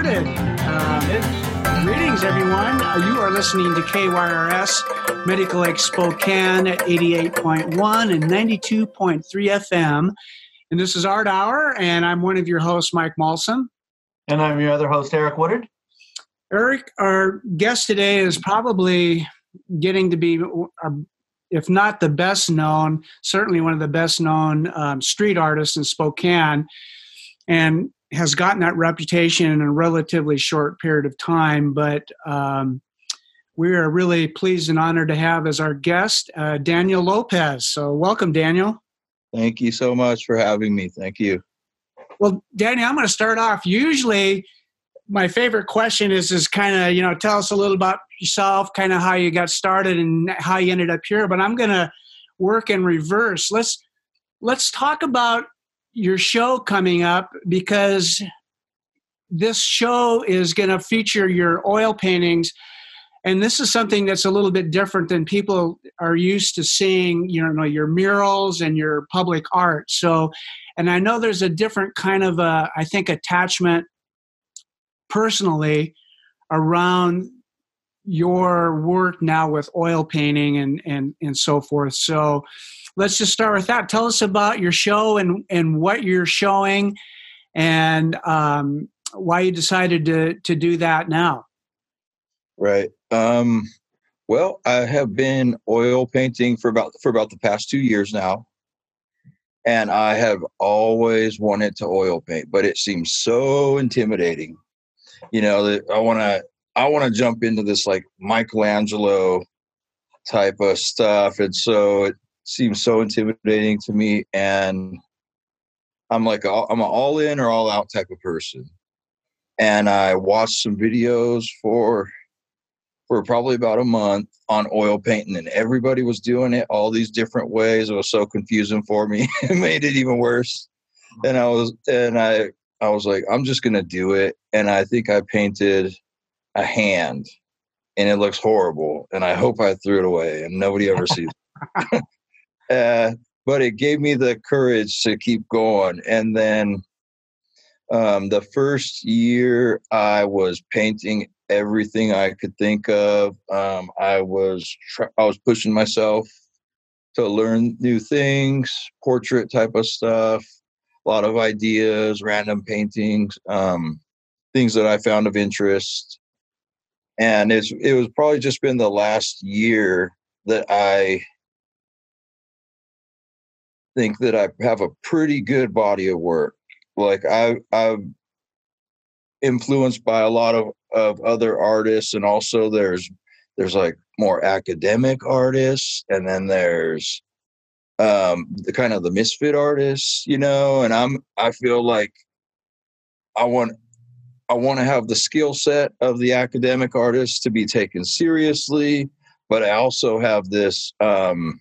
started. Uh, greetings, everyone. Uh, you are listening to KYRS Medical Lake Spokane at 88.1 and 92.3 FM. And this is Art Hour, and I'm one of your hosts, Mike Malson. And I'm your other host, Eric Woodard. Eric, our guest today is probably getting to be, uh, if not the best known, certainly one of the best known um, street artists in Spokane, and has gotten that reputation in a relatively short period of time. But um, we are really pleased and honored to have as our guest uh, Daniel Lopez. So, welcome, Daniel. Thank you so much for having me. Thank you. Well, Danny, I'm going to start off. Usually, my favorite question is is kind of you know tell us a little about yourself, kind of how you got started and how you ended up here. But I'm going to work in reverse. Let's let's talk about your show coming up because this show is going to feature your oil paintings. And this is something that's a little bit different than people are used to seeing you know your murals and your public art. So and i know there's a different kind of a i think attachment personally around your work now with oil painting and and and so forth. So let's just start with that tell us about your show and and what you're showing and um, why you decided to to do that now Right. Um, well, I have been oil painting for about for about the past two years now, and I have always wanted to oil paint, but it seems so intimidating. You know, that I want to I want to jump into this like Michelangelo type of stuff, and so it seems so intimidating to me. And I'm like I'm an all in or all out type of person, and I watched some videos for for probably about a month on oil painting and everybody was doing it all these different ways. It was so confusing for me. It made it even worse. Mm-hmm. And i was and i i was like i'm just gonna do it. And i think i painted a hand and it looks horrible and i hope i threw it away and nobody ever sees it uh, but it gave me the courage to keep going and then um, the first year i was painting everything I could think of. Um, I was tr- I was pushing myself to learn new things, portrait type of stuff, a lot of ideas, random paintings, um, things that I found of interest. And it's it was probably just been the last year that I think that I have a pretty good body of work. Like I I've influenced by a lot of of other artists and also there's there's like more academic artists and then there's um the kind of the misfit artists you know and i'm i feel like i want i want to have the skill set of the academic artists to be taken seriously but i also have this um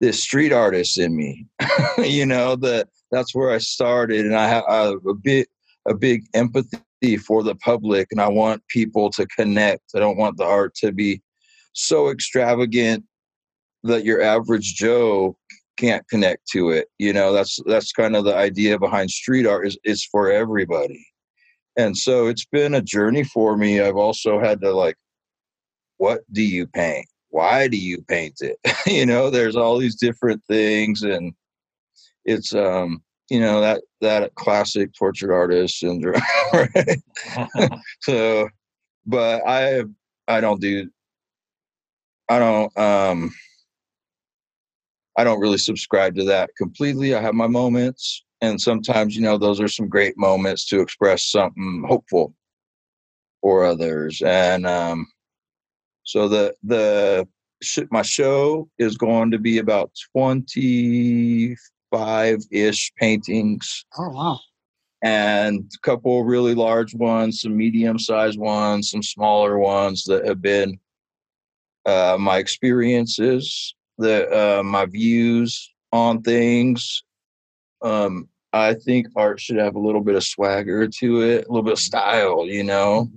this street artist in me you know that that's where i started and i have, I have a bit a big empathy for the public and I want people to connect. I don't want the art to be so extravagant that your average Joe can't connect to it. You know, that's that's kind of the idea behind street art is it's for everybody. And so it's been a journey for me. I've also had to like what do you paint? Why do you paint it? you know, there's all these different things and it's um you know that that classic tortured artist syndrome right? so but i i don't do i don't um i don't really subscribe to that completely i have my moments and sometimes you know those are some great moments to express something hopeful for others and um so the the my show is going to be about 25 ish paintings. Oh, wow. And a couple really large ones, some medium sized ones, some smaller ones that have been uh, my experiences, the uh, my views on things. Um, I think art should have a little bit of swagger to it, a little bit of style, you know.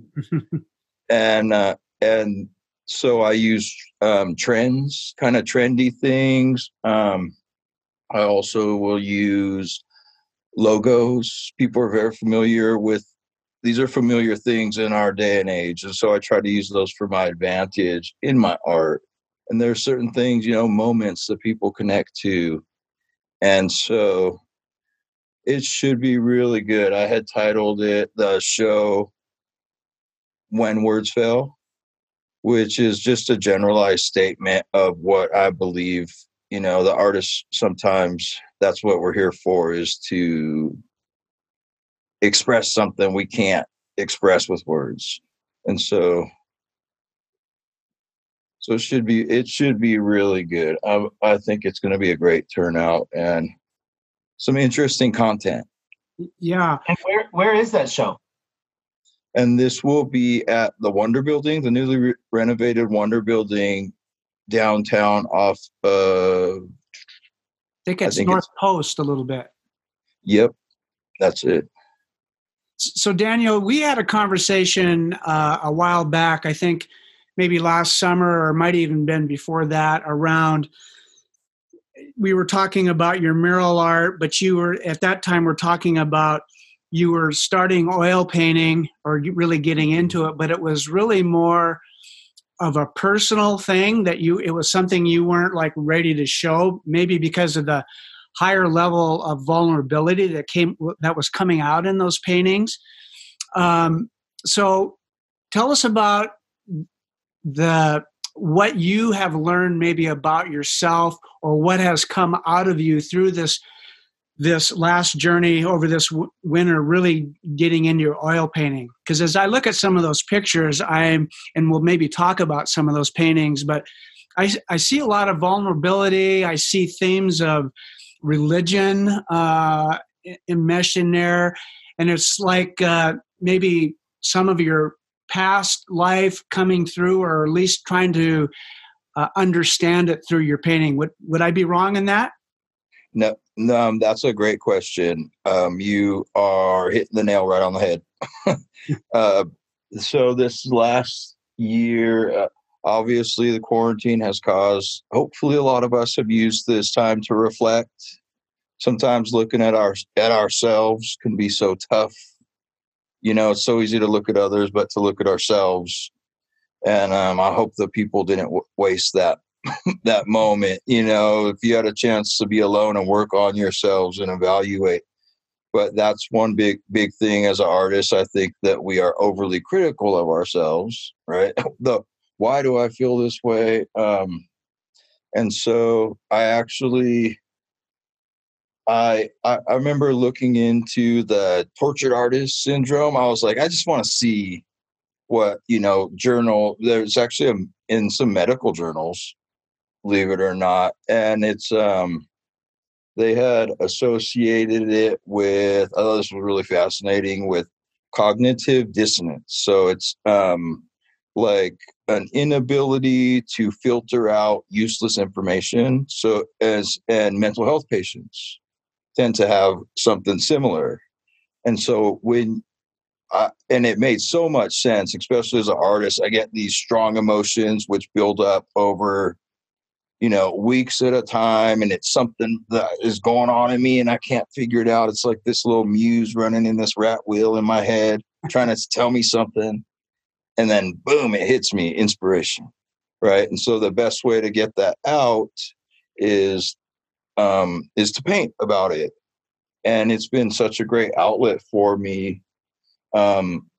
and uh, and so I use um, trends, kind of trendy things. Um, I also will use logos. People are very familiar with these are familiar things in our day and age and so i try to use those for my advantage in my art and there are certain things you know moments that people connect to and so it should be really good i had titled it the show when words fail which is just a generalized statement of what i believe you know the artists sometimes that's what we're here for is to express something we can't express with words. And so so it should be it should be really good. I, I think it's going to be a great turnout and some interesting content. Yeah. And where where is that show? And this will be at the wonder building the newly re- renovated wonder building downtown off uh I think it's think North Post a little bit. yep that's it So, Daniel, we had a conversation uh, a while back, I think maybe last summer or might even been before that, around we were talking about your mural art, but you were at that time we're talking about you were starting oil painting or really getting into it, but it was really more of a personal thing that you it was something you weren't like ready to show maybe because of the higher level of vulnerability that came that was coming out in those paintings. Um, so tell us about the what you have learned maybe about yourself or what has come out of you through this this last journey over this w- winter really getting into your oil painting? Because as i look at some of those pictures i'm and we'll maybe talk about some of those paintings but i, I see a lot of vulnerability. I see themes of religion uh, enmeshed in there. And it's like uh, maybe some of your past life coming through or at least trying to uh, understand it through your painting. Would would i be wrong in that? No, no, um, that's a great question. Um, you are hitting the nail right on the head. uh, so this last year, uh, obviously, the quarantine has caused. Hopefully, a lot of us have used this time to reflect. Sometimes looking at our at ourselves can be so tough. You know, it's so easy to look at others, but to look at ourselves. And um, I hope that people didn't w- waste that that moment you know if you had a chance to be alone and work on yourselves and evaluate but that's one big big thing as an artist i think that we are overly critical of ourselves right the why do i feel this way um and so i actually I, I remember looking into the tortured artist syndrome. I was like, I just want to see what you know journal. There's actually a, in some medical journals believe it or not. And it's um they had associated it with oh this was really fascinating with cognitive dissonance. So it's um like an inability to filter out useless information. So as and mental health patients tend to have something similar. And so when I, and it made so much sense, especially as an artist. I get these strong emotions which build up over you know, weeks at a time, and it's something that is going on in me, and I can't figure it out. It's like this little muse running in this rat wheel in my head, trying to tell me something, and then boom, it hits me, inspiration, right? And so the best way to get that out is um, is to paint about it, and it's been such a great outlet for me. Um,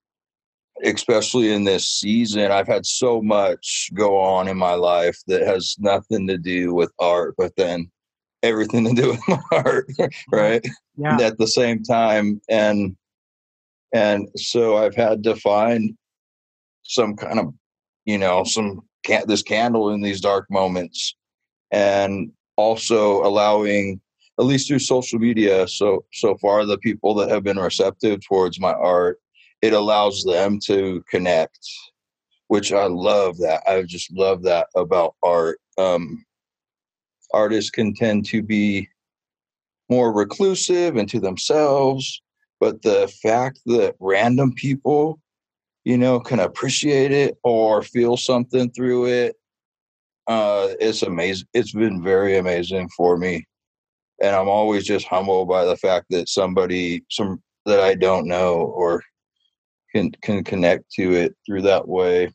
especially in this season, I've had so much go on in my life that has nothing to do with art, but then everything to do with my art, right? yeah At the same time, and and so I've had to find some kind of, you know, some can this candle in these dark moments, and also allowing at least through social media so so far the people that have been receptive towards my art it allows them to connect which i love that. I just love that about art. Um, artists can tend to be more reclusive and to themselves but the fact that random people you know can appreciate it or feel something through it uh it's amazing it's been very amazing for me. And i'm always just humbled by the fact that somebody some that i don't know or can can connect to it through that way.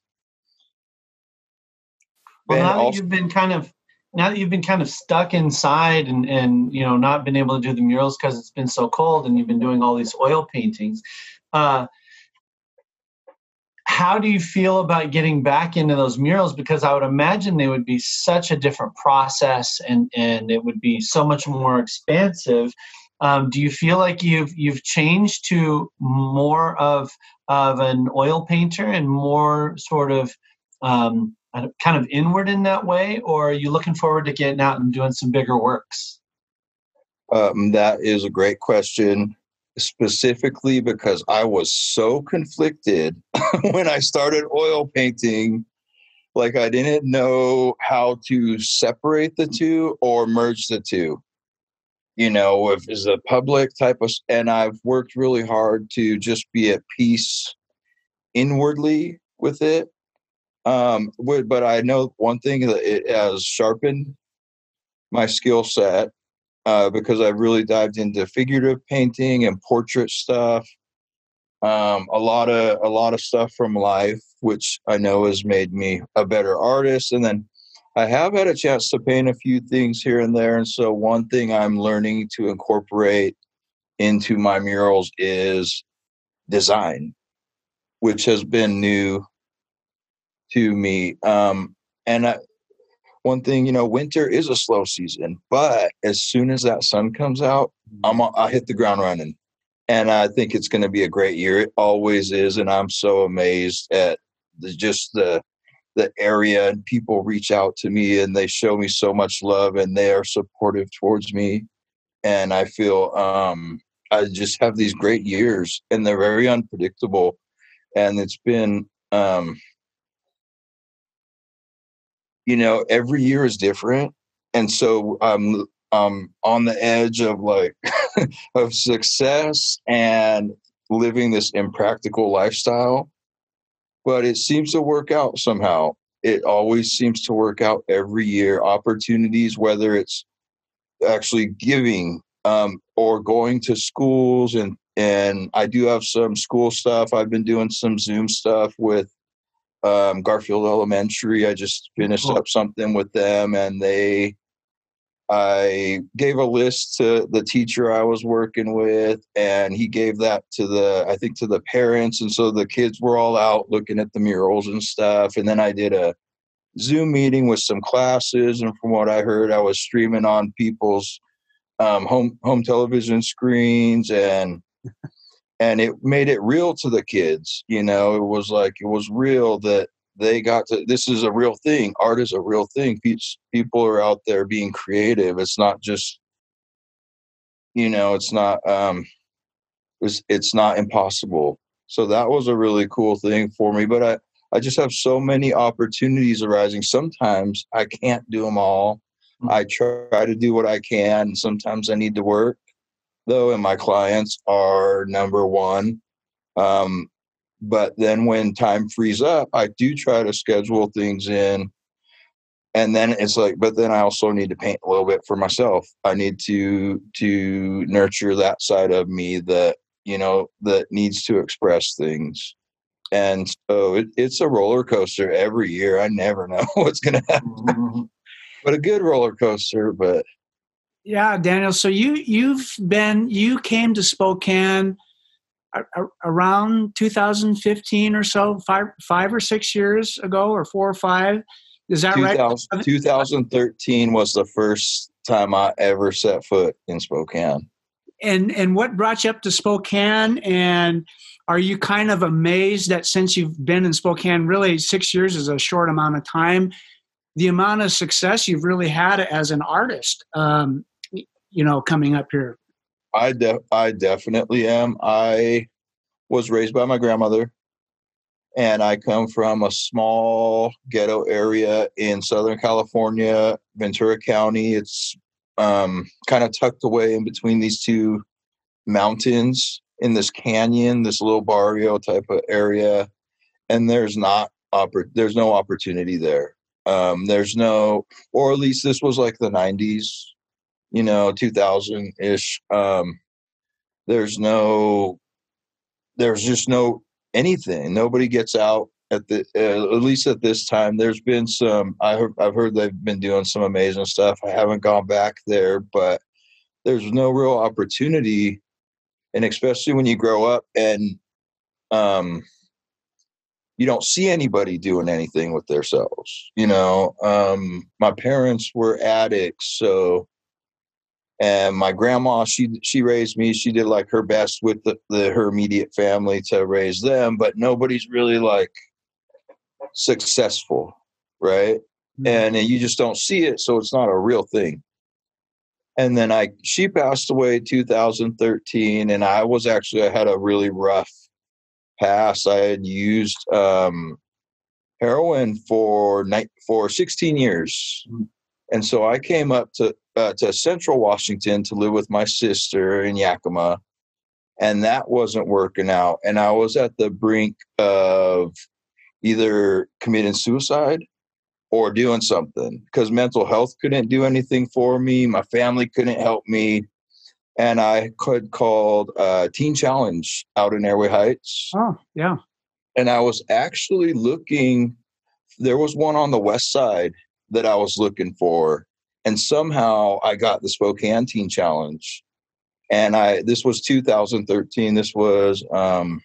Well, now that you've been kind of now that you've been kind of stuck inside and and you know not been able to do the murals because it's been so cold, and you've been doing all these oil paintings. Uh, how do you feel about getting back into those murals because i would imagine they would be such a different process and and it would be so much more expansive um, do you feel like you've you've changed to more of of an oil painter and more sort of um, kind of inward in that way or are you looking forward to getting out and doing some bigger works um, that is a great question specifically because I was so conflicted when I started oil painting. Like I didn't know how to separate the two or merge the two. You know, if is a public type of, and I've worked really hard to just be at peace inwardly with it. Um, but I know one thing that it has sharpened my skill set uh, because I really dived into figurative painting and portrait stuff. Um, a lot of a lot of stuff from life, which I know has made me a better artist. And then I have had a chance to paint a few things here and there. And so one thing I'm learning to incorporate into my murals is design, which has been new to me. Um, and I, one thing, you know, winter is a slow season, but as soon as that sun comes out, I'm I hit the ground running, and I think it's going to be a great year. It always is, and I'm so amazed at the, just the the area and people reach out to me and they show me so much love and they are supportive towards me, and I feel um, I just have these great years, and they're very unpredictable, and it's been um, you know, every year is different. And so I'm um on the edge of like of success and living this impractical lifestyle. But it seems to work out somehow. It always seems to work out every year. Opportunities, whether it's actually giving um, or going to schools and and I do have some school stuff. I've been doing some Zoom stuff with um, Garfield Elementary. I just finished up something with them, and they, I gave a list to the teacher I was working with, and he gave that to the, I think, to the parents, and so the kids were all out looking at the murals and stuff. And then I did a Zoom meeting with some classes, and from what I heard, I was streaming on people's um, home home television screens and and it made it real to the kids you know it was like it was real that they got to this is a real thing. Art is a real thing. People are out there being creative. It's not just you know it's not um it's, it's not impossible. So that was a really cool thing for me but i i just have so many opportunities arising. Sometimes i can't do them all. Mm-hmm. i try to do what i can sometimes i need to work. Though, and my clients are number one. Um, but then when time frees up, I do try to schedule things in. And then it's like, but then I also need to paint a little bit for myself. I need to to nurture that side of me that you know that needs to express things. And so it, it's a roller coaster every year. I never know what's going to happen, mm-hmm. but a good roller coaster. But yeah, Daniel. So you you've been you came to Spokane around 2015 or so, five five or six years ago, or four or five. Is that 2000, right? 2013 was the first time I ever set foot in Spokane. And and what brought you up to Spokane? And are you kind of amazed that since you've been in Spokane, really six years is a short amount of time, the amount of success you've really had as an artist? Um, you know, coming up here? I de- I definitely am. I was raised by my grandmother, and I come from a small ghetto area in Southern California, Ventura County. It's um, kind of tucked away in between these two mountains in this canyon, this little barrio type of area, and there's not oppor- there's no opportunity there. Um, there's no, or at least this was like the '90s you know 2000 ish um there's no there's just no anything. Nobody gets out at the uh, at least at this time. There's been some. I heard, I've heard they've been doing some amazing stuff. I haven't gone back there, but there's no real opportunity, and especially when you grow up and um, you don't see anybody doing anything with themselves. You know, um, my parents were addicts, so and my grandma she she raised me. She did like her best with the, the her immediate family to raise them but nobody's really like successful right? Mm-hmm. and you just don't see it so it's not a real thing. And then i she passed away 2013 and i was actually i had a really rough past. I had used um heroin for night for 16 years. Mm-hmm. And so i came up to uh, to Central Washington to live with my sister in Yakima, and that wasn't working out. And I was at the brink of either committing suicide or doing something because mental health couldn't do anything for me. My family couldn't help me. And I could called uh, Teen Challenge out in Airway Heights. Oh, yeah. And I was actually looking, there was one on the west side that I was looking for and somehow I got the Spokane Teen Challenge. And I this was 2013. This was um,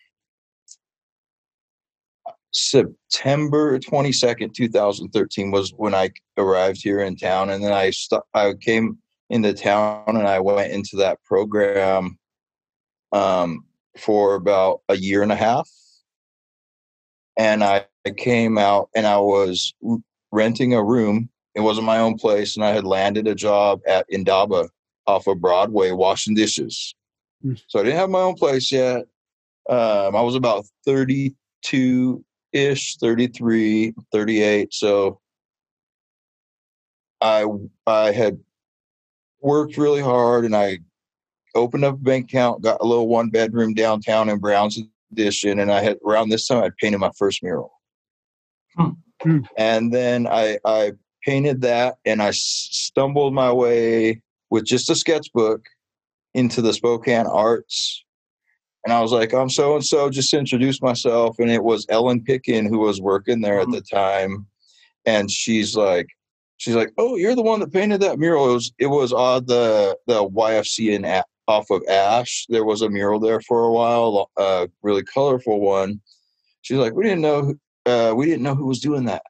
September 22nd, 2013 was when I arrived here in town, and then I st- I came into town and I went into that program um, for about a year and a half, and I came out and I was renting a room it wasn't my own place, and I had landed a job at Indaba off of Broadway washing dishes. Mm. So I didn't have my own place yet. Um, I was about 32 ish, 33, 38. So I I had worked really hard and I opened up a bank account, got a little one bedroom downtown in Brown's Addition, and I had around this time I painted my first mural. Hmm. And then I I painted that and I stumbled my way with just a sketchbook into the Spokane Arts. And I was like, I'm so and so, just introduced myself. And it was Ellen Picken who was working there at mm-hmm. the time. And she's like, she's like, Oh, you're the one that painted that mural. It was it was on the the YFC in off of Ash. There was a mural there for a while, a really colorful one. She's like, We didn't know uh, we didn't know who was doing that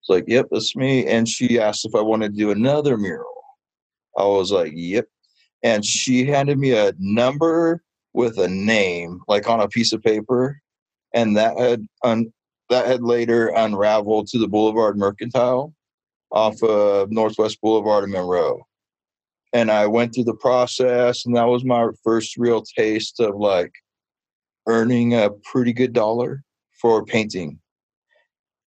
It's like, yep, that's me. And she asked if I wanted to do another mural. I was like, yep. And she handed me a number with a name, like on a piece of paper, and that had un- that had later unraveled to the Boulevard Mercantile off of Northwest Boulevard in Monroe. And I went through the process, and that was my first real taste of like earning a pretty good dollar for painting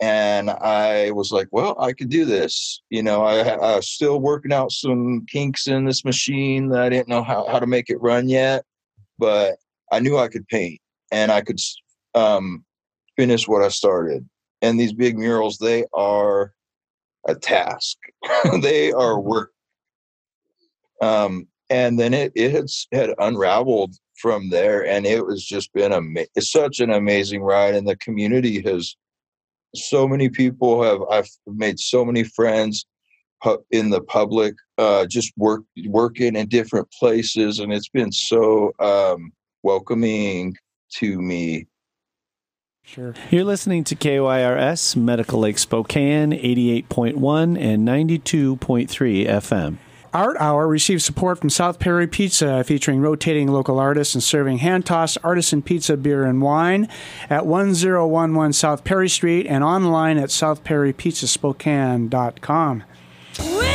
and I was like, well, I could do this. You know, I, I, was still working out some kinks in this machine that I didn't know how, how to make it run yet, but I knew I could paint and I could um, finish what I started. And these big murals, they are a task. they are mm-hmm. work. Um, and then it, it had, had unraveled from there and it was just been a, it's such an amazing ride and the community has so many people have I've made so many friends in the public, uh, just work working in different places, and it's been so um, welcoming to me. Sure. You're listening to KYRS Medical Lake Spokane, 88.1 and 92.3 FM. Art Hour receives support from South Perry Pizza, featuring rotating local artists and serving hand tossed artisan pizza, beer, and wine at 1011 South Perry Street and online at southperrypizzaspokane.com. We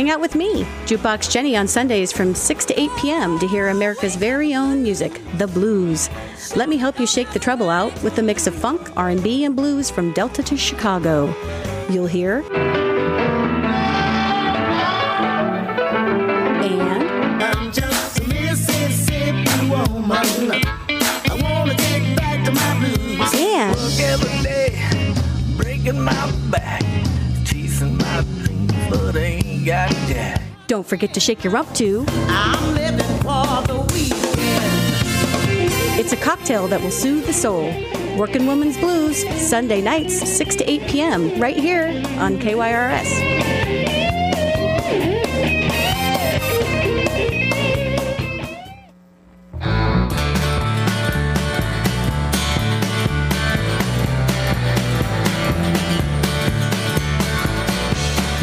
Hang out with me, Jukebox Jenny, on Sundays from 6 to 8 p.m. to hear America's very own music, the blues. Let me help you shake the trouble out with a mix of funk, R&B, and blues from Delta to Chicago. You'll hear and I'm just a Mississippi woman. I wanna get back to my blues. And Work every day, breaking my back, chasing my dreams, but ain't got Don't forget to shake your rump to. I'm living for the weekend. It's a cocktail that will soothe the soul. Working Woman's Blues, Sunday nights, 6 to 8 p.m., right here on KYRS.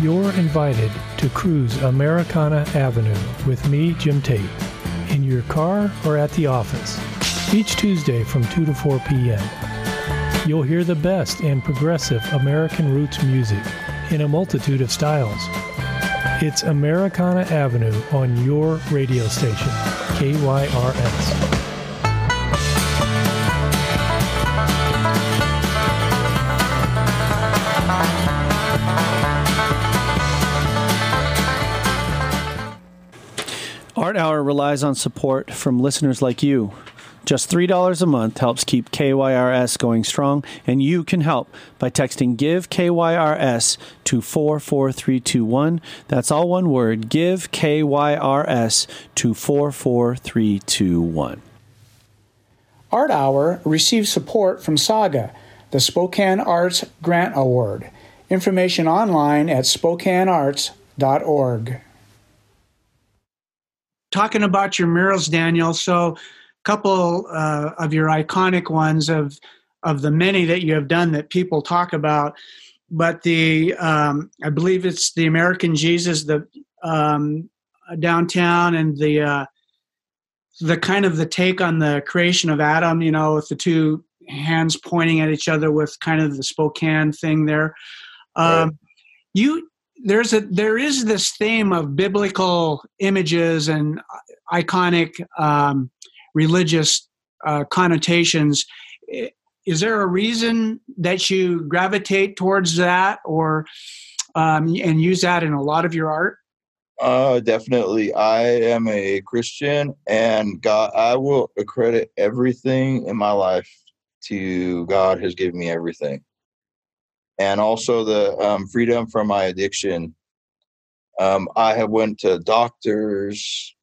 You're invited to cruise Americana Avenue with me, Jim Tate, in your car or at the office, each Tuesday from 2 to 4 p.m. You'll hear the best in progressive American roots music in a multitude of styles. It's Americana Avenue on your radio station, KYRS. Art Hour relies on support from listeners like you. Just $3 a month helps keep KYRS going strong, and you can help by texting GIVE KYRS to 44321. That's all one word GIVE KYRS to 44321. Art Hour receives support from Saga, the Spokane Arts Grant Award. Information online at spokanearts.org. Talking about your murals, Daniel. So, a couple uh, of your iconic ones of of the many that you have done that people talk about, but the um, I believe it's the American Jesus, the um, downtown, and the uh, the kind of the take on the creation of Adam, you know, with the two hands pointing at each other with kind of the Spokane thing there. Um, Right. You there's a there is this theme of biblical images and iconic um, religious uh, connotations. Is there a reason that you gravitate towards that, or um, and use that in a lot of your art? Uh, definitely. I am a Christian, and God, I will accredit everything in my life to God has given me everything, and also the um, freedom from my addiction. Um, I have went to doctors,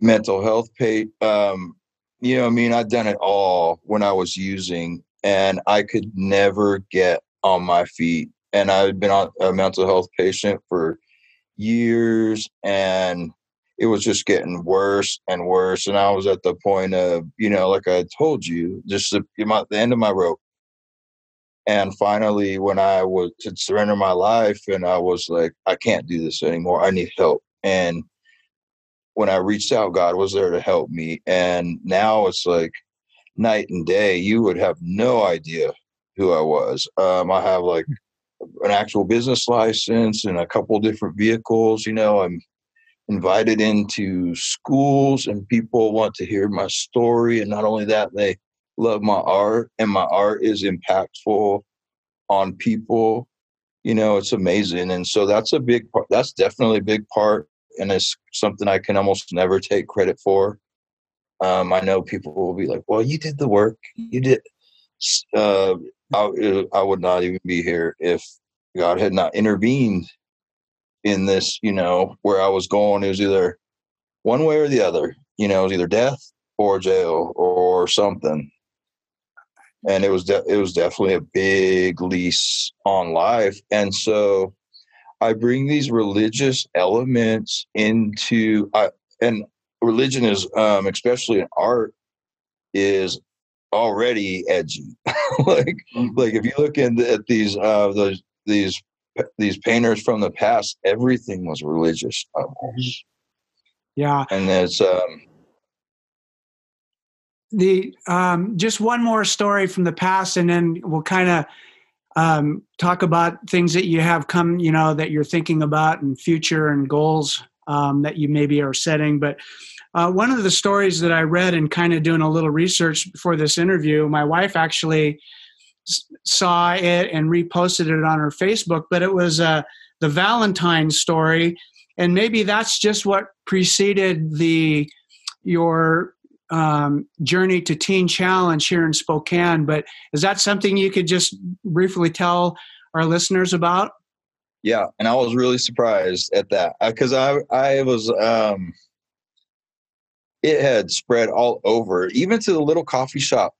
mental health pay. Um, you know, I mean, I've done it all when I was using, and I could never get on my feet. And I've been on a mental health patient for years and it was just getting worse and worse and i was at the point of you know like i told you just the, the end of my rope and finally when i was to surrender my life and i was like i can't do this anymore i need help and when i reached out god was there to help me and now it's like night and day you would have no idea who i was um, i have like an actual business license and a couple different vehicles. You know, I'm invited into schools and people want to hear my story. And not only that, they love my art and my art is impactful on people. You know, it's amazing. And so that's a big part. That's definitely a big part. And it's something I can almost never take credit for. Um, I know people will be like, well, you did the work. You did. Uh, I, I would not even be here if God had not intervened in this, you know, where I was going. It was either one way or the other, you know, it was either death or jail or something. And it was de- it was definitely a big lease on life. And so I bring these religious elements into I and religion is um especially in art is already edgy. like like if you look in at these uh those these these painters from the past, everything was religious almost. Yeah. And it's um the um, just one more story from the past, and then we'll kind of um, talk about things that you have come, you know, that you're thinking about and future and goals um, that you maybe are setting. But uh, one of the stories that I read and kind of doing a little research before this interview, my wife actually saw it and reposted it on her Facebook. But it was uh, the Valentine story, and maybe that's just what preceded the your um, journey to Teen Challenge here in Spokane. But is that something you could just briefly tell our listeners about? Yeah, and I was really surprised at that because I I was um it had spread all over, even to the little coffee shop.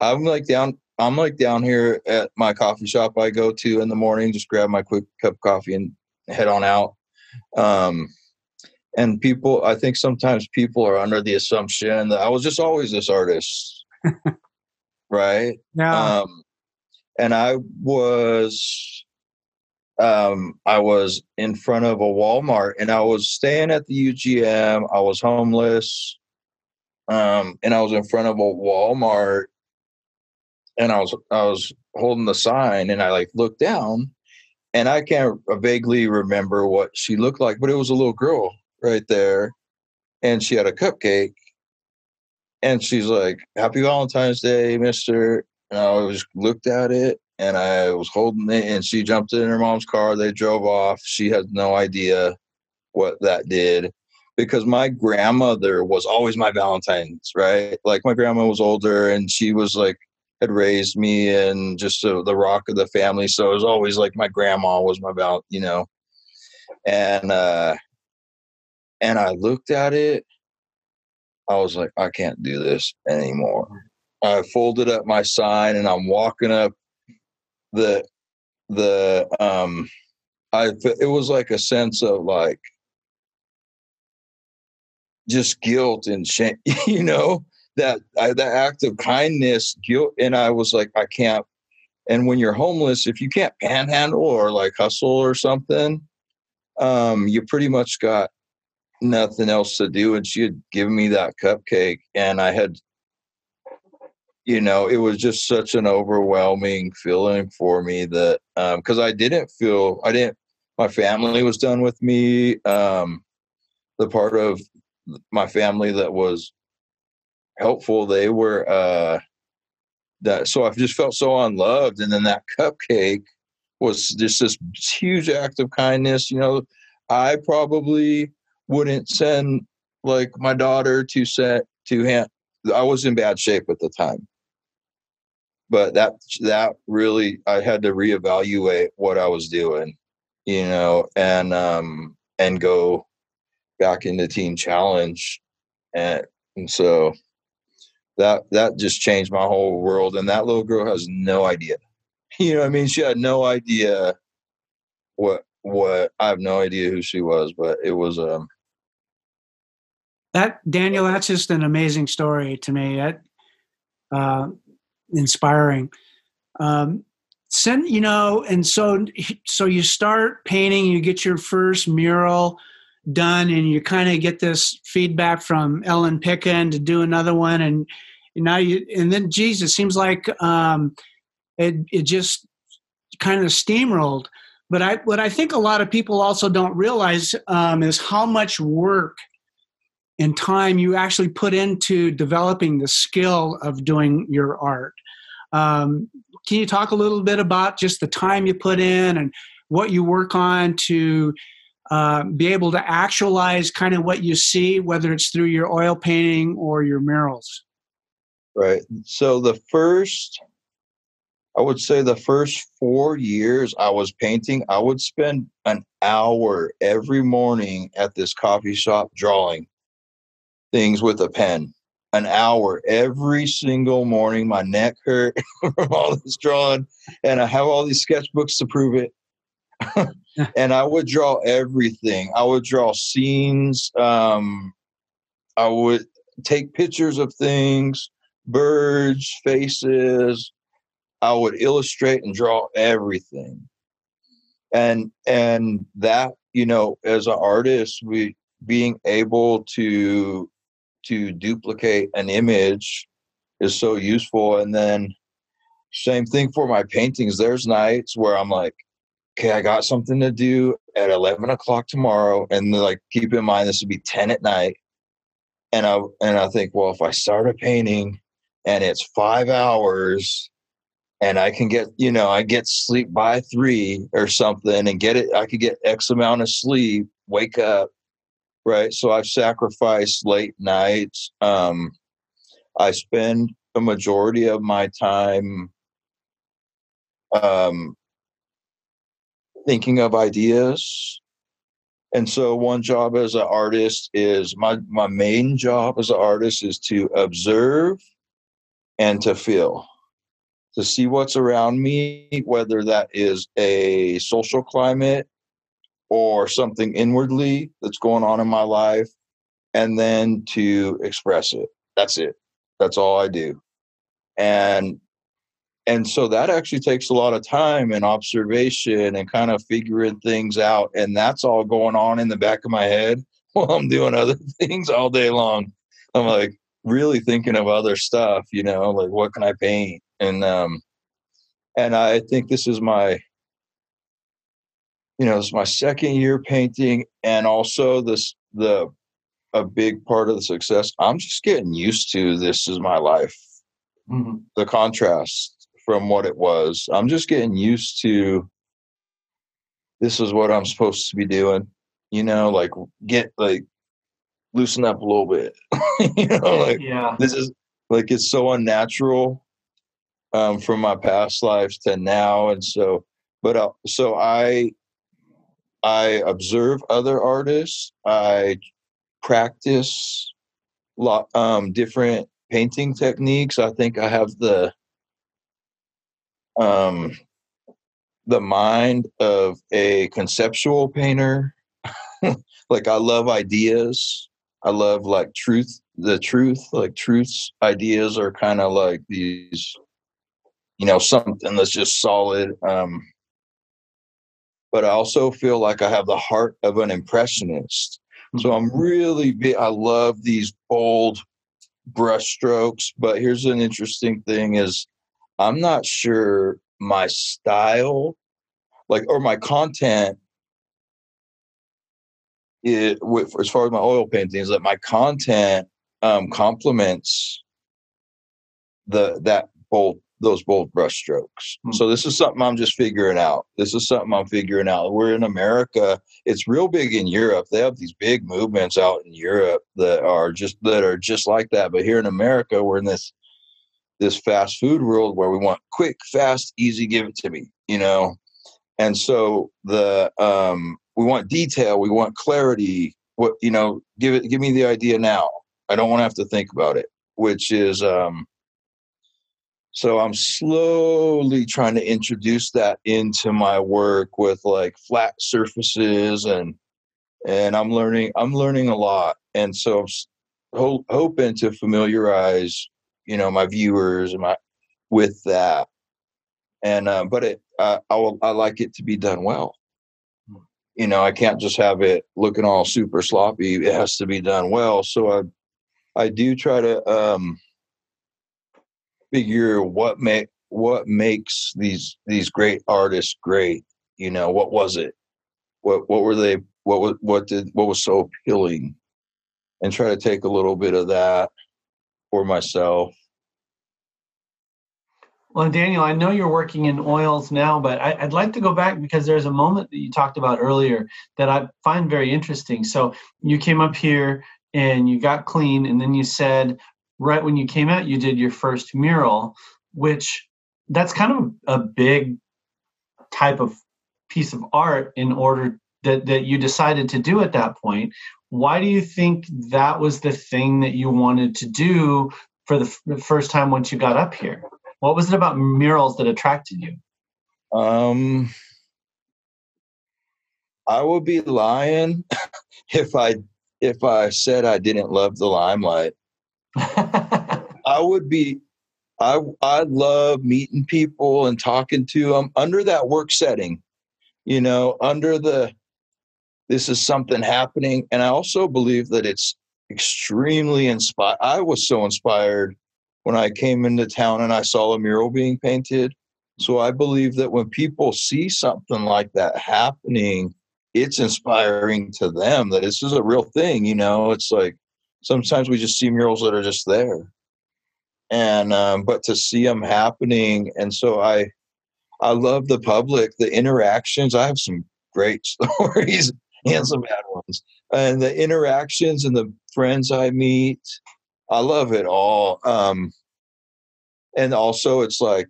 I'm like down I'm like down here at my coffee shop I go to in the morning, just grab my quick cup of coffee and head on out. Um and people I think sometimes people are under the assumption that I was just always this artist. right? Yeah. Um and I was um, I was in front of a Walmart and I was staying at the UGM. I was homeless. Um, and I was in front of a Walmart and I was I was holding the sign and I like looked down and I can't vaguely remember what she looked like, but it was a little girl right there and she had a cupcake and she's like, Happy Valentine's Day, Mister. And I just looked at it and I was holding it, and she jumped in her mom's car. They drove off. She had no idea what that did because my grandmother was always my Valentine's, right? Like my grandma was older, and she was like had raised me and just the rock of the family. So it was always like my grandma was my val, you know. And uh, and I looked at it. I was like, I can't do this anymore. I folded up my sign and I'm walking up the the um I it was like a sense of like just guilt and shame, you know, that I, that act of kindness, guilt, and I was like, I can't. And when you're homeless, if you can't panhandle or like hustle or something, um, you pretty much got nothing else to do. And she had given me that cupcake, and I had you know, it was just such an overwhelming feeling for me that because um, I didn't feel I didn't my family was done with me. Um, the part of my family that was helpful, they were uh, that. So I just felt so unloved, and then that cupcake was just this huge act of kindness. You know, I probably wouldn't send like my daughter to set to hand. I was in bad shape at the time but that that really I had to reevaluate what I was doing, you know, and um and go back into Teen Challenge, and, and so that that just changed my whole world. And that little girl has no idea, you know, I mean, she had no idea what what I have no idea who she was, but it was um that Daniel. That's just an amazing story to me. That uh, inspiring. Um, send you know, and so so you start painting. You get your first mural done, and you kind of get this feedback from Ellen Picken to do another one, and, and now you and then Jesus seems like um, it it just kind of steamrolled. But I, what I think a lot of people also don't realize um, is how much work and time you actually put into developing the skill of doing your art. Um, can you talk a little bit about just the time you put in and what you work on to uh, be able to actualize kind of what you see, whether it's through your oil painting or your murals? Right. So the first, I would say the first four years I was painting, I would spend an hour every morning at this coffee shop drawing things with a pen. An hour every single morning. My neck hurt from all this drawing, and I have all these sketchbooks to prove it. and I would draw everything. I would draw scenes. Um, I would take pictures of things, birds, faces. I would illustrate and draw everything. And and that, you know, as an artist, we being able to to duplicate an image is so useful. And then same thing for my paintings. There's nights where I'm like, okay, I got something to do at 11 o'clock tomorrow. And like, keep in mind, this would be 10 at night. And I, and I think, well, if I start a painting and it's five hours and I can get, you know, I get sleep by three or something and get it, I could get X amount of sleep, wake up, right? So I've sacrificed late nights. Um, I spend a majority of my time um, thinking of ideas. And so one job as an artist is my my main job as an artist is to observe and to feel. To see what's around me, whether that is a social climate or something inwardly that's going on in my life, and then to express it. That's it. That's all I do. And and so that actually takes a lot of time and observation and kind of figuring things out and that's all going on in the back of my head while i'm doing other things all day long i'm like really thinking of other stuff you know like what can i paint and um and i think this is my you know it's my second year painting and also this the a big part of the success i'm just getting used to this is my life Mhm. the contrast from what it was. I'm just getting used to this is what I'm supposed to be doing. You know, like get like loosen up a little bit. you know, like yeah. this is like it's so unnatural um, from my past lives to now, and so but uh, so I I observe other artists. I practice lot um, different painting techniques. I think I have the um, the mind of a conceptual painter. like I love ideas. I love like truth, the truth, like truths. Ideas are kind of like these, you know, something that's just solid. Um, but I also feel like I have the heart of an impressionist. So I'm really big. I love these bold brush strokes. But here's an interesting thing: is I'm not sure my style, like or my content, it with, as far as my oil paintings, that my content um, complements the that bold those bold brush strokes. Hmm. So this is something I'm just figuring out. This is something I'm figuring out. We're in America. It's real big in Europe. They have these big movements out in Europe that are just that are just like that. But here in America, we're in this this fast food world where we want quick, fast, easy, give it to me, you know. And so the um we want detail, we want clarity. What you know, give it give me the idea now. I don't want to have to think about it, which is um so I'm slowly trying to introduce that into my work with like flat surfaces and and I'm learning I'm learning a lot. And so I'm ho- hoping to familiarize you know my viewers and my with that. And uh, but it I I, will, I like it to be done well. You know I can't just have it looking all super sloppy. It has to be done well. So I I do try to um figure what make what makes these these great artists great you know what was it? What what were they what was what did what was so appealing? And try to take a little bit of that for myself. Well, Daniel, I know you're working in oils now, but I, I'd like to go back because there's a moment that you talked about earlier that I find very interesting. So you came up here and you got clean, and then you said right when you came out, you did your first mural, which that's kind of a big type of piece of art in order that, that you decided to do at that point. Why do you think that was the thing that you wanted to do for the, f- the first time once you got up here? What was it about murals that attracted you? um i would be lying if i if i said i didn't love the limelight I would be I I love meeting people and talking to them under that work setting, you know, under the this is something happening and I also believe that it's extremely inspired. I was so inspired when I came into town and I saw a mural being painted. So I believe that when people see something like that happening, it's inspiring to them that this is a real thing, you know. It's like sometimes we just see murals that are just there. And um, but to see them happening and so i i love the public the interactions. I have some great stories and some bad ones. And the interactions and the friends i meet i love it all um and also it's like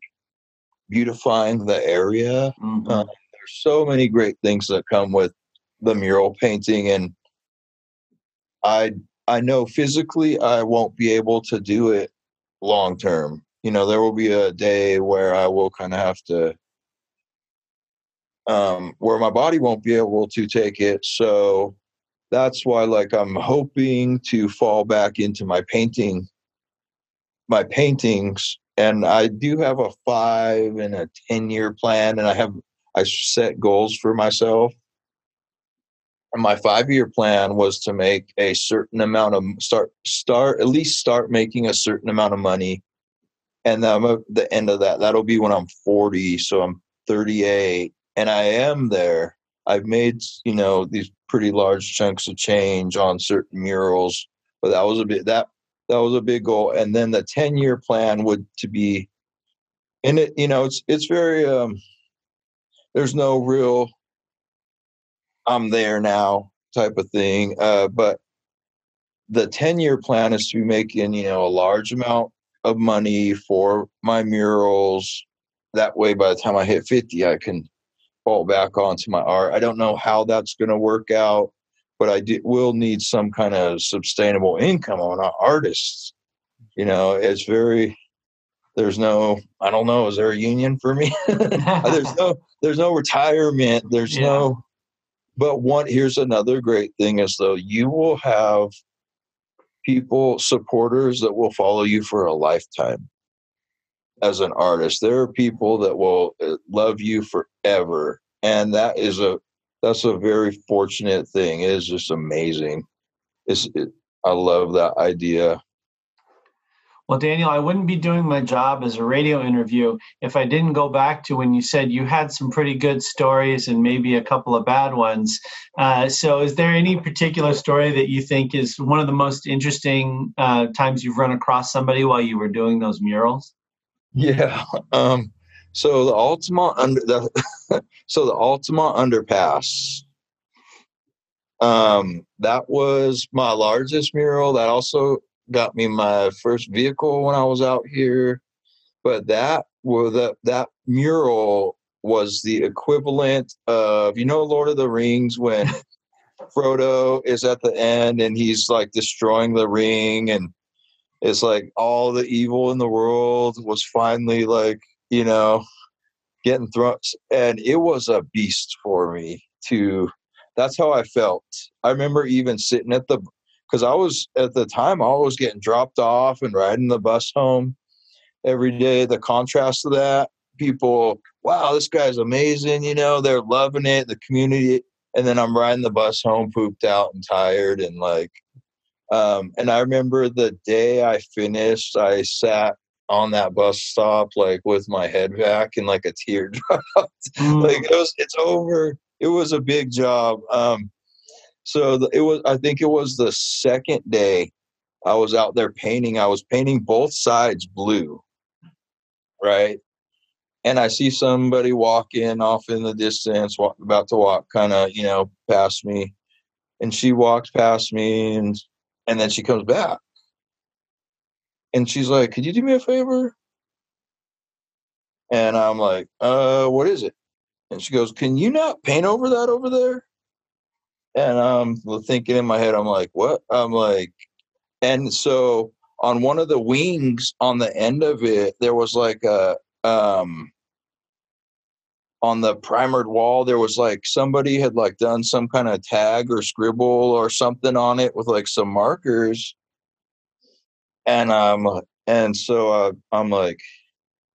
beautifying the area. Mhm. Uh, there's so many great things that come with the mural painting and I I know physically I won't be able to do it long term. You know, there will be a day where I will kind of have to um where my body won't be able to take it. So that's why like I'm hoping to fall back into my painting my paintings and I do have a 5 and a 10 year plan and I have I set goals for myself my five year plan was to make a certain amount of start start at least start making a certain amount of money. And then at the end of that that'll be when i'm 40 so i'm 38 and i am there. I've made you know these pretty large chunks of change on certain murals but that was a bit that that was a big goal. And then the 10 year plan would to be and it you know it's it's very um there's no real I'm there now type of thing. Uh, but the 10 year plan is to be making, you know, a large amount of money for my murals. That way, by the time I hit 50, I can fall back onto my art. I don't know how that's going to work out, but I do, will need some kind of sustainable income on artists. You know, it's very, there's no, I don't know, is there a union for me? there's no, there's no retirement. There's yeah. no, but one here's another great thing is though you will have people supporters that will follow you for a lifetime as an artist. There are people that will uh, love you forever, and that is a that's a very fortunate thing. It is just amazing. It's it, I love that idea. Well, Daniel, I wouldn't be doing my job as a radio interview if I didn't go back to when you said you had some pretty good stories and maybe a couple of bad ones. Uh, so, is there any particular story that you think is one of the most interesting uh, times you've run across somebody while you were doing those murals? Yeah. Um, so the Altamont under the so the Altamont underpass. Um, that was my largest mural. That also got me my first vehicle when I was out here. But that well, that that mural was the equivalent of you know Lord of the Rings when Frodo is at the end and he's like destroying the ring and it's like all the evil in the world was finally like you know getting thrown and it was a beast for me to that's how i felt i remember even sitting at the because I was at the time I was getting dropped off and riding the bus home every day. The contrast of that, people, wow, this guy's amazing. You know, they're loving it. The community, and then I'm riding the bus home, pooped out and tired, and like, um, and I remember the day I finished, I sat on that bus stop like with my head back and like a tear dropped. Mm. like it was, it's over. It was a big job. Um, so the, it was, I think it was the second day I was out there painting. I was painting both sides blue, right? And I see somebody walking off in the distance, walk, about to walk, kind of, you know, past me. And she walks past me, and and then she comes back, and she's like, "Could you do me a favor?" And I'm like, "Uh, what is it?" And she goes, "Can you not paint over that over there?" And I'm thinking in my head, I'm like, what? I'm like, and so on one of the wings on the end of it, there was like a, um, on the primered wall, there was like somebody had like done some kind of tag or scribble or something on it with like some markers. And um, and so uh, I'm like,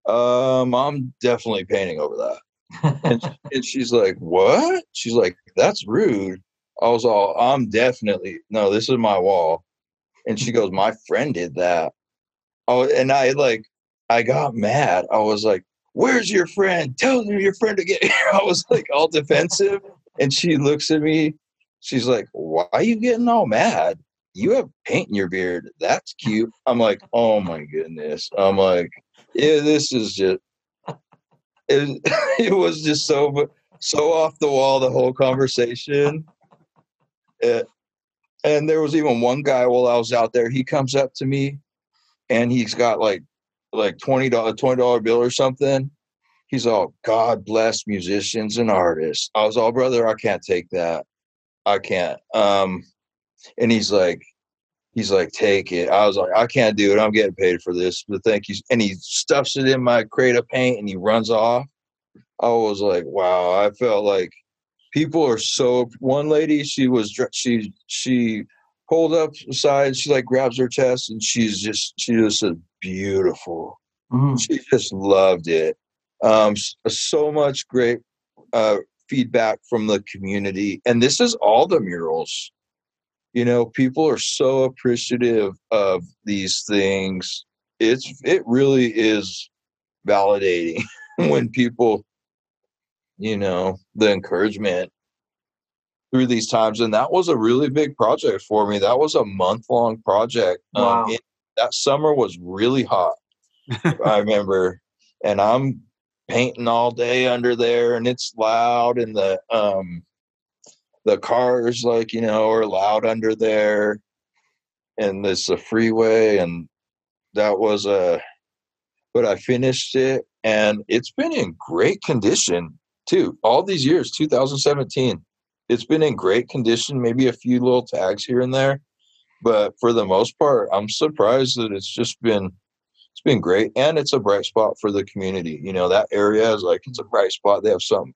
um, I'm definitely painting over that. and, and she's like, what? She's like, that's rude. I was all, I'm definitely no, this is my wall. And she goes, My friend did that. Oh, and I like I got mad. I was like, Where's your friend? Tell your friend to get here. I was like all defensive. And she looks at me. She's like, Why are you getting all mad? You have paint in your beard. That's cute. I'm like, Oh my goodness. I'm like, Yeah, this is just it, it was just so so off the wall the whole conversation it, and there was even one guy while I was out there. He comes up to me, and he's got like like twenty dollar twenty dollar bill or something, he's all God bless musicians and artists. I was all brother, I can't take that. I can't. Um, and he's like, he's like, take it. I was like, I can't do it. I'm getting paid for this, but thank you. And he stuffs it in my crate of paint and he runs off. I was like, wow. I felt like people are so. One lady, she was she she pulled up side. She like grabs her chest and she's just she just said beautiful. Mm-hmm. She just loved it. Um, so much great uh, feedback from the community, and this is all the murals. You know, people are so appreciative of these things. It's it really is validating when people, you know, the encouragement through these times. And that was a really big project for me. That was a month long project. Um, wow. Um, it, that summer was really hot. I remember, and I'm painting all day under there, and it's loud, and the um, the cars like you know are loud under there, and it's a freeway, and that was a. But I finished it, and it's been in great condition too. All these years, 2017, it's been in great condition. Maybe a few little tags here and there, but for the most part, I'm surprised that it's just been it's been great and it's a bright spot for the community you know that area is like it's a bright spot they have some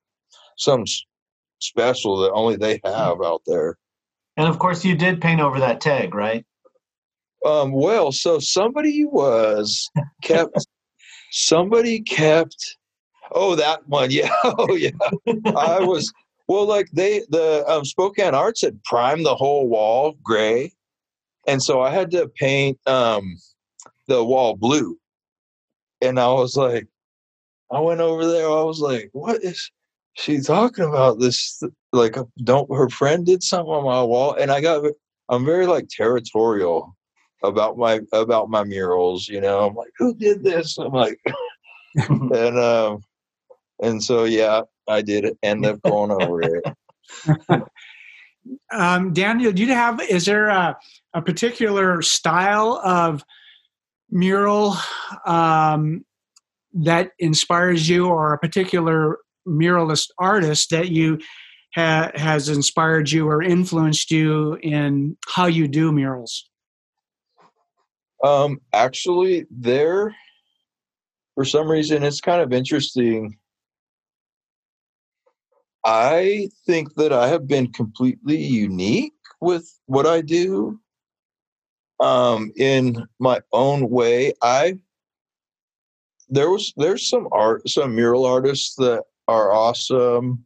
some special that only they have out there and of course you did paint over that tag right um well so somebody was kept somebody kept oh that one yeah oh yeah i was well like they the um, spokane arts had primed the whole wall gray and so i had to paint um the wall blue. And I was like, I went over there. I was like, what is she talking about? This, like, don't her friend did something on my wall. And I got, I'm very like territorial about my, about my murals, you know, I'm like, who did this? I'm like, and, um, and so, yeah, I did end up going over it. um, Daniel, do you have, is there a, a particular style of, mural um, that inspires you or a particular muralist artist that you ha- has inspired you or influenced you in how you do murals um, actually there for some reason it's kind of interesting i think that i have been completely unique with what i do um, in my own way. I there was there's some art, some mural artists that are awesome,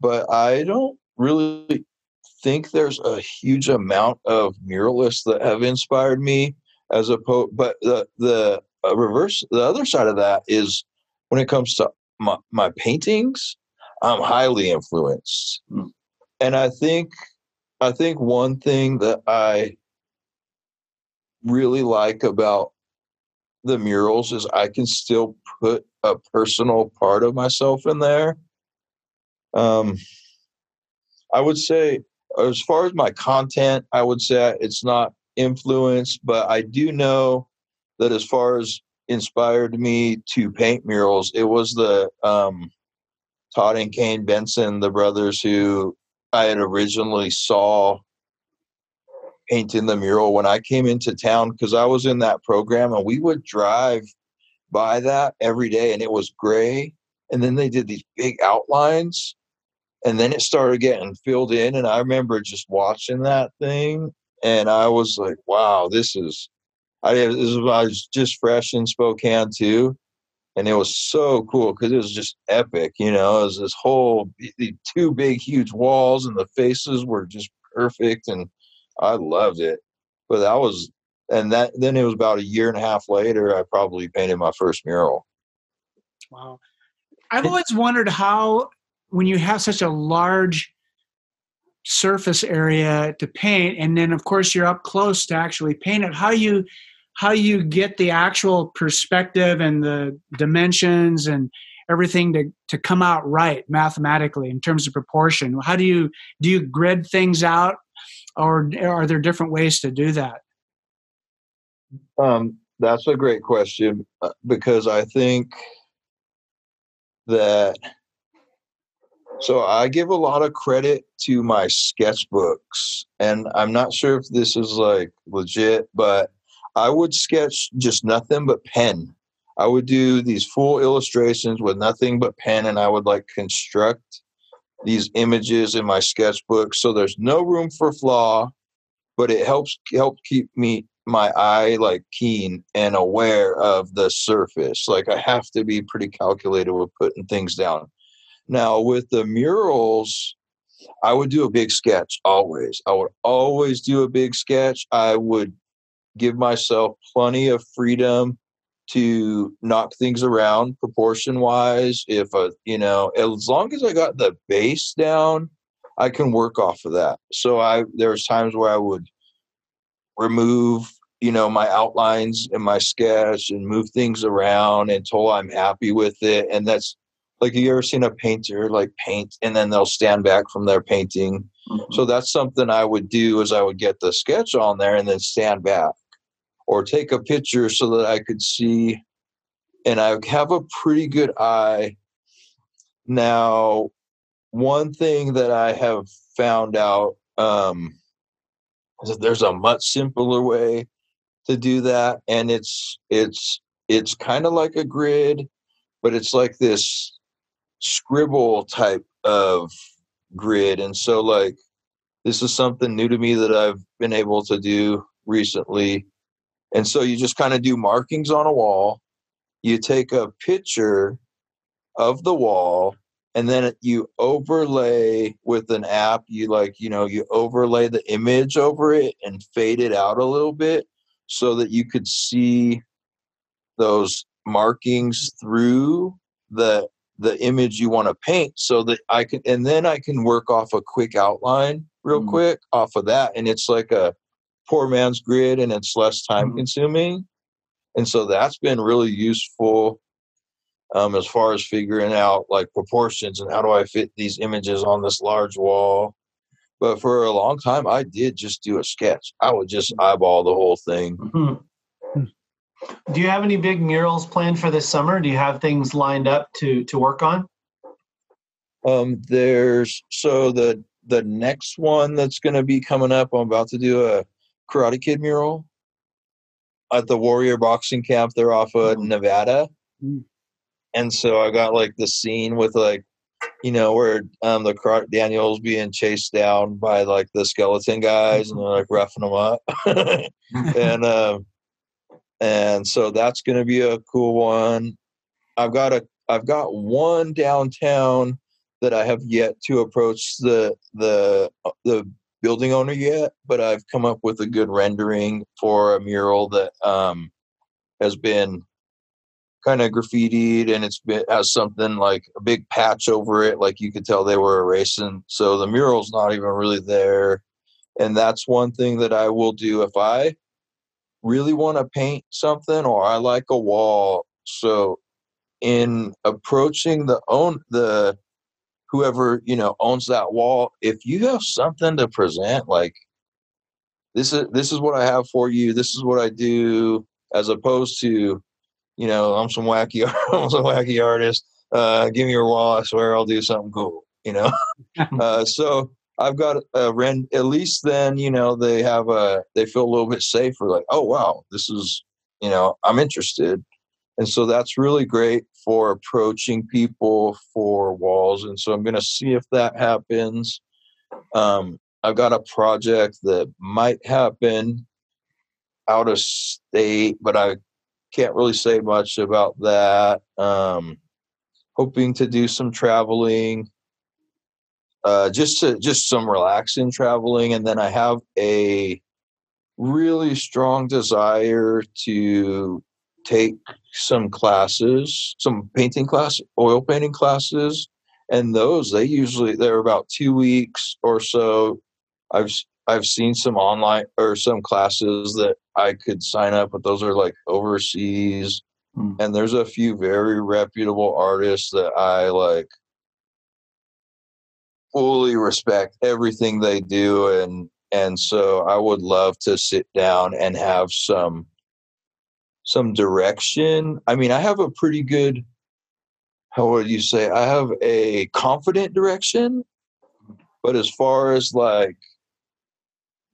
but I don't really think there's a huge amount of muralists that have inspired me as a poet. But the the uh, reverse, the other side of that is when it comes to my, my paintings, I'm highly influenced, mm. and I think I think one thing that I really like about the murals is I can still put a personal part of myself in there. Um, I would say, as far as my content, I would say it's not influenced, but I do know that as far as inspired me to paint murals, it was the um, Todd and Kane Benson, the brothers who I had originally saw painting the mural when I came into town because I was in that program and we would drive by that every day and it was gray. And then they did these big outlines and then it started getting filled in. And I remember just watching that thing and I was like, wow, this is, I, this was, I was just fresh in Spokane too. And it was so cool because it was just epic, you know. It was this whole the two big, huge walls, and the faces were just perfect. And I loved it. But that was, and that then it was about a year and a half later, I probably painted my first mural. Wow. I've always wondered how, when you have such a large surface area to paint, and then of course you're up close to actually paint it, how you how you get the actual perspective and the dimensions and everything to, to come out right mathematically in terms of proportion how do you do you grid things out or are there different ways to do that? Um, that's a great question uh, because I think that so I give a lot of credit to my sketchbooks, and I'm not sure if this is like legit, but I would sketch just nothing but pen. I would do these full illustrations with nothing but pen, and I would like construct these images in my sketchbook. So there's no room for flaw, but it helps help keep me my eye like keen and aware of the surface. Like I have to be pretty calculated with putting things down. Now with the murals, I would do a big sketch always. I would always do a big sketch. I would give myself plenty of freedom to knock things around proportion wise. If a, you know, as long as I got the base down, I can work off of that. So I there's times where I would remove, you know, my outlines and my sketch and move things around until I'm happy with it. And that's like you ever seen a painter like paint and then they'll stand back from their painting. Mm-hmm. So that's something I would do is I would get the sketch on there and then stand back or take a picture so that I could see. And I have a pretty good eye. Now, one thing that I have found out um, is that there's a much simpler way to do that, and it's it's it's kind of like a grid, but it's like this scribble type of grid, and so like this is something new to me that I've been able to do recently and so you just kind of do markings on a wall. You take a picture of the wall and then you overlay with an app you like you know you overlay the image over it and fade it out a little bit so that you could see those markings through the the image you want to paint so that I can and then I can work off a quick outline real mm. quick off of that and it's like a poor man's grid and it's less time mm-hmm. consuming. And so that's been really useful um, as far as figuring out like proportions and how do I fit these images on this large wall. But for a long time, I did just do a sketch. I would just eyeball the whole thing. Mm-hmm. Do you have any big murals planned for this summer? Do you have things lined up to to work on? Um, there's so the the next one that's going to be coming up. I'm about to do a Karate Kid mural at the Warrior Boxing Camp. They're off of mm. Nevada, mm. and so I got like the scene with like you know where um the Karate Daniels being chased down by like the skeleton guys and they're like roughing them up, and um and so that's gonna be a cool one. I've got a I've got one downtown that I have yet to approach the the the building owner yet, but I've come up with a good rendering for a mural that um, has been kind of graffitied and it's been has something like a big patch over it, like you could tell they were erasing. So the mural's not even really there, and that's one thing that I will do if I really want to paint something or I like a wall. So in approaching the own the whoever you know owns that wall if you have something to present like this is this is what i have for you this is what i do as opposed to you know i'm some wacky i'm some wacky artist uh give me your wall i swear i'll do something cool you know? Uh so i've got a rent at least then you know they have a they feel a little bit safer like oh wow this is you know i'm interested and so that's really great for approaching people for walls. And so I'm going to see if that happens. Um, I've got a project that might happen out of state, but I can't really say much about that. Um, hoping to do some traveling, uh, just to just some relaxing traveling, and then I have a really strong desire to take some classes, some painting class, oil painting classes, and those they usually they're about two weeks or so. I've I've seen some online or some classes that I could sign up, but those are like overseas. Mm. And there's a few very reputable artists that I like fully respect everything they do and and so I would love to sit down and have some some direction. I mean, I have a pretty good how would you say i have a confident direction but as far as like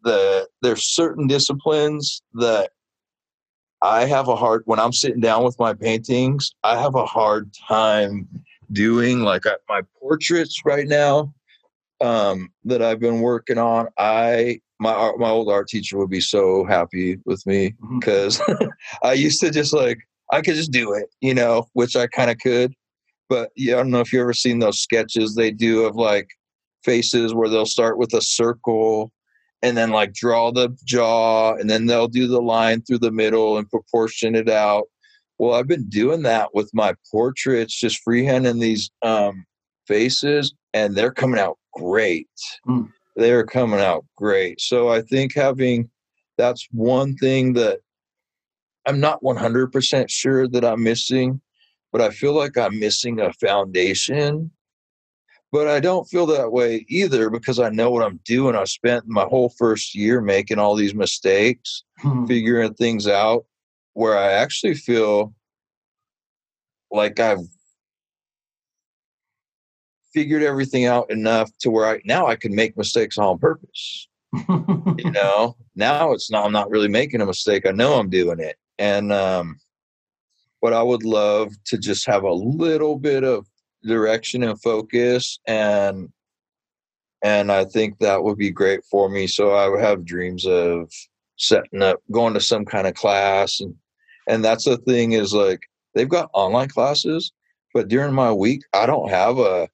the there's certain disciplines that i have a hard when i'm sitting down with my paintings i have a hard time doing like I, my portraits right now um that i've been working on i my my old art teacher would be so happy with me because I used to just like I could just do it, you know, which I kind of could. But yeah, I don't know if you've ever seen those sketches they do of like faces where they'll start with a circle and then like draw the jaw and then they'll do the line through the middle and proportion it out. Well, I've been doing that with my portraits, just freehanding these um, faces, and they're coming out great. Mm. They're coming out great. So I think having that's one thing that I'm not 100% sure that I'm missing, but I feel like I'm missing a foundation. But I don't feel that way either because I know what I'm doing. I spent my whole first year making all these mistakes, Hmm. figuring things out where I actually feel like I've figured everything out enough to where I now I can make mistakes on purpose. You know now it's not i'm not really making a mistake. I know i'm doing it. And um but i would love to just have a little bit of direction and focus and and i think that would be great for me. So i would have dreams of setting up going to some kind of class and and that's the thing is like they've got online classes but during my week i don't have a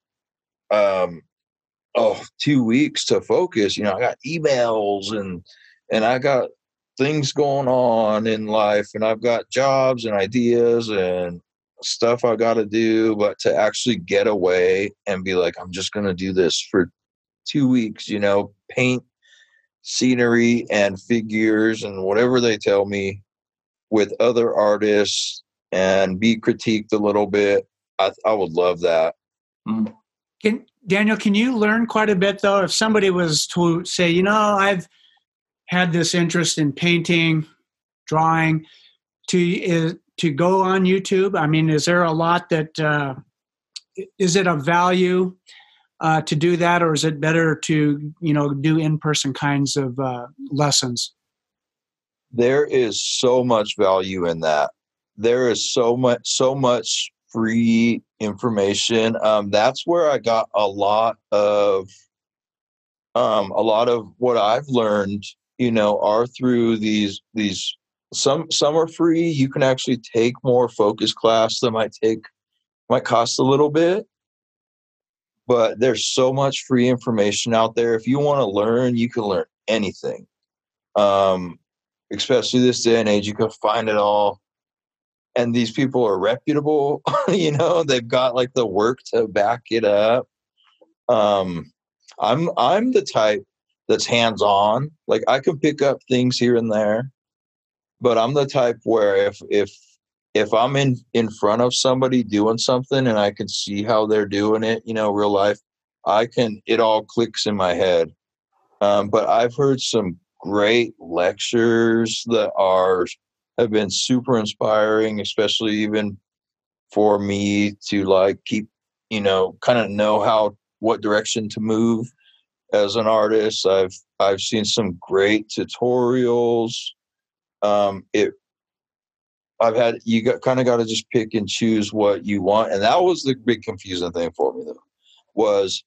um oh two weeks to focus you know i got emails and and i got things going on in life and i've got jobs and ideas and stuff i got to do but to actually get away and be like i'm just to do this for two weeks you know paint scenery and figures and whatever they tell me with other artists and be critiqued a little bit i, I would love that Can, Daniel, can you learn quite a bit though? If somebody was to say, you know, I've had this interest in painting, drawing, to is, to go on YouTube. I mean, is there a lot that uh, is it of value uh, to do that, or is it better to you know do in person kinds of uh, lessons? there is so much value in that there is so much so much free information um, that's where i got a lot of um, a lot of what i've learned you know are through these these some some are free you can actually take more focus class that might take might cost a little bit. But there's so much free information out there if you want to learn you can learn anything. Um, especially this day and age you can find it all and these people are reputable you know they've got like the work to back it up. Um i'm i'm the type that's hands on like i can pick up things here and there but i'm the type where if if if i'm in in front of somebody doing something and i can see how they're doing it you know real life i can it all clicks in my head. Um, but i've heard some great lectures that are have been super inspiring, especially even for me to like keep, you know, kind of know how what direction to move as an artist. I've I've seen some great tutorials. Um, it I've had you got kind of got to just pick and choose what you want, and that was the big confusing thing for me though, was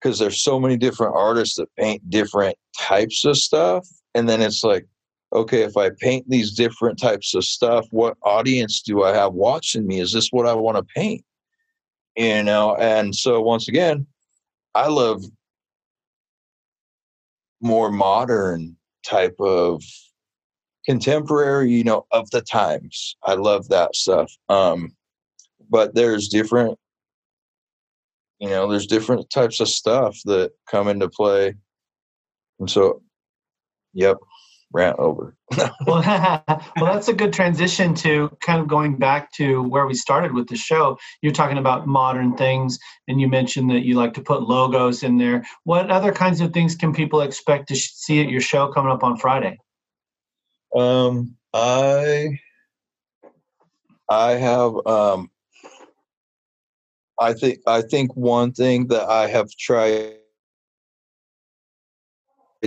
because there's so many different artists that paint different types of stuff, and then it's like okay, if I paint these different types of stuff, what audience do I have watching me? Is this what I want to paint? You know, and so once again, I love more modern type of contemporary, you know, of the times. I love that stuff. Um, but there's different, you know, there's different types of stuff that come into play. And so, yep, rant over. well, that's a good transition to kind of going back to where we started with the show. You're talking about modern things, and you mentioned that you like to put logos in there. What other kinds of things can people expect to see at your show coming up on Friday? Um, I I have um I think I think one thing that I have tried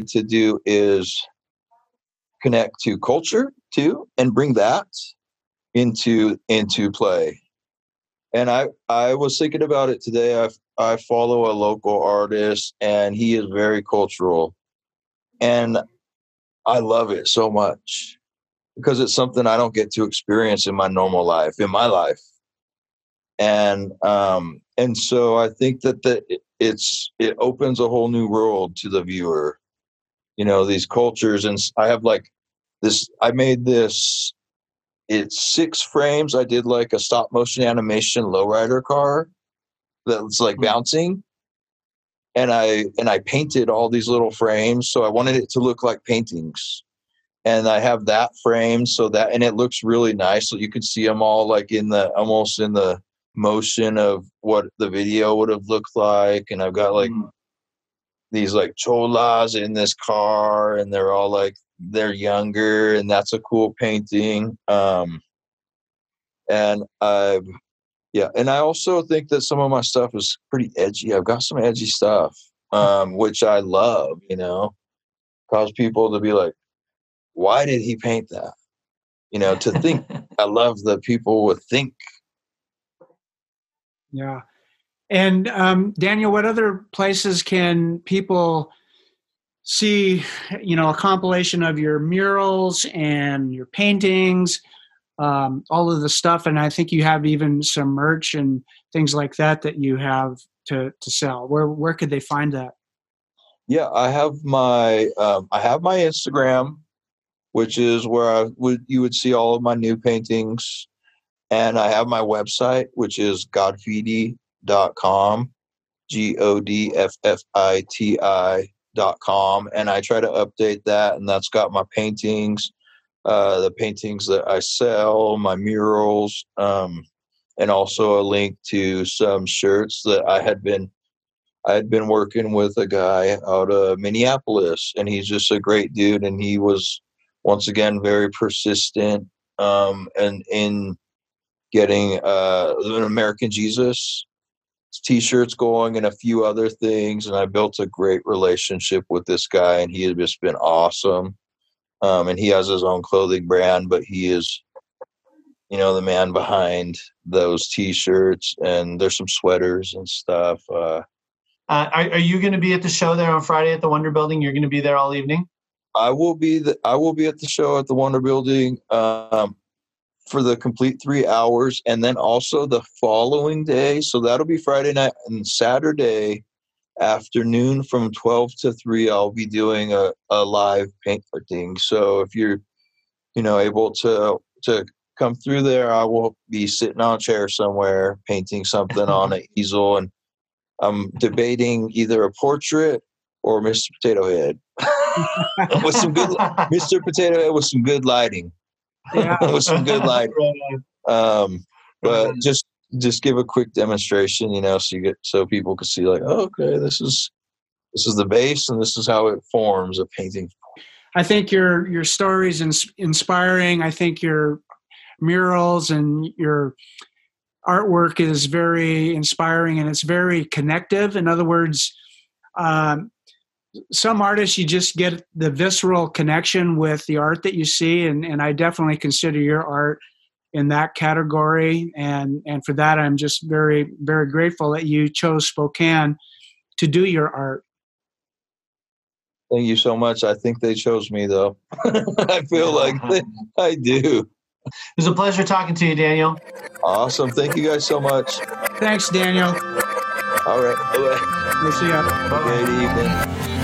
to do is connect to culture too and bring that into into play. And I I was thinking about it today. I I follow a local artist and he is very cultural. And I love it so much because it's something I don't get to experience in my normal life, in my life. And um and so I think that that it's it opens a whole new world to the viewer. You know, these cultures and I have like this I made this it's six frames. I did like a stop motion animation lowrider car that's like bouncing. And I and I painted all these little frames. So I wanted it to look like paintings. And I have that frame so that and it looks really nice. So you can see them all like in the almost in the motion of what the video would have looked like. And I've got like Mm. these like cholas in this car and they're all like they're younger and that's a cool painting um and i've yeah and i also think that some of my stuff is pretty edgy. I've got some edgy stuff um which i love you know? Cause people to be like why did he paint that? You know to think i love that people would think Yeah. And um, Daniel, what other places can people see, you know, a compilation of your murals and your paintings, um, all of the stuff? And I think you have even some merch and things like that that you have to, to sell. Where where could they find that? Yeah, I have my um, I have my Instagram, which is where I would you would see all of my new paintings, and I have my website, which is godfidi.com, g com, and I try to update that, and that's got my paintings, uh, the paintings that I sell, my murals, um, and also a link to some shirts that I had been I had been working with a guy out of Minneapolis, and he's just a great dude. And he was once again very persistent um, and in getting uh, an American Jesus t-shirts going and a few other things. And I built a great relationship with this guy, and he has just been awesome. Um, and he has his own clothing brand, but he is, you know, the man behind those t-shirts. And there's some sweaters and stuff. Uh, Uh, are, are you going to be at the show there on Friday at the Wonder Building? You're going to be there all evening. I will be the I will be at the show at the Wonder Building um, for the complete three hours, and then also the following day. So that'll be Friday night and Saturday afternoon from twelve to three. I'll be doing a, a live painting. So if you're you know able to to come through there, I will be sitting on a chair somewhere painting something on an easel, and I'm debating either a portrait or Mr. Potato Head with some good Mr. Potato Head with some good lighting. Yeah. with some good lighting. Um, but just just give a quick demonstration, you know, so you get so people can see like, oh, okay, this is this is the base and this is how it forms a painting. I think your your stories ins- inspiring. I think your murals and your artwork is very inspiring and it's very connective. In other words, um, some artists you just get the visceral connection with the art that you see, and, and I definitely consider your art in that category. And and for that, I'm just very very grateful that you chose Spokane to do your art. Thank you so much. I think they chose me though. I feel like they, I do. It was a pleasure talking to you, Daniel. Awesome. Thank you guys so much. Thanks, Daniel. All right. Bye-bye. We'll see you. Great evening.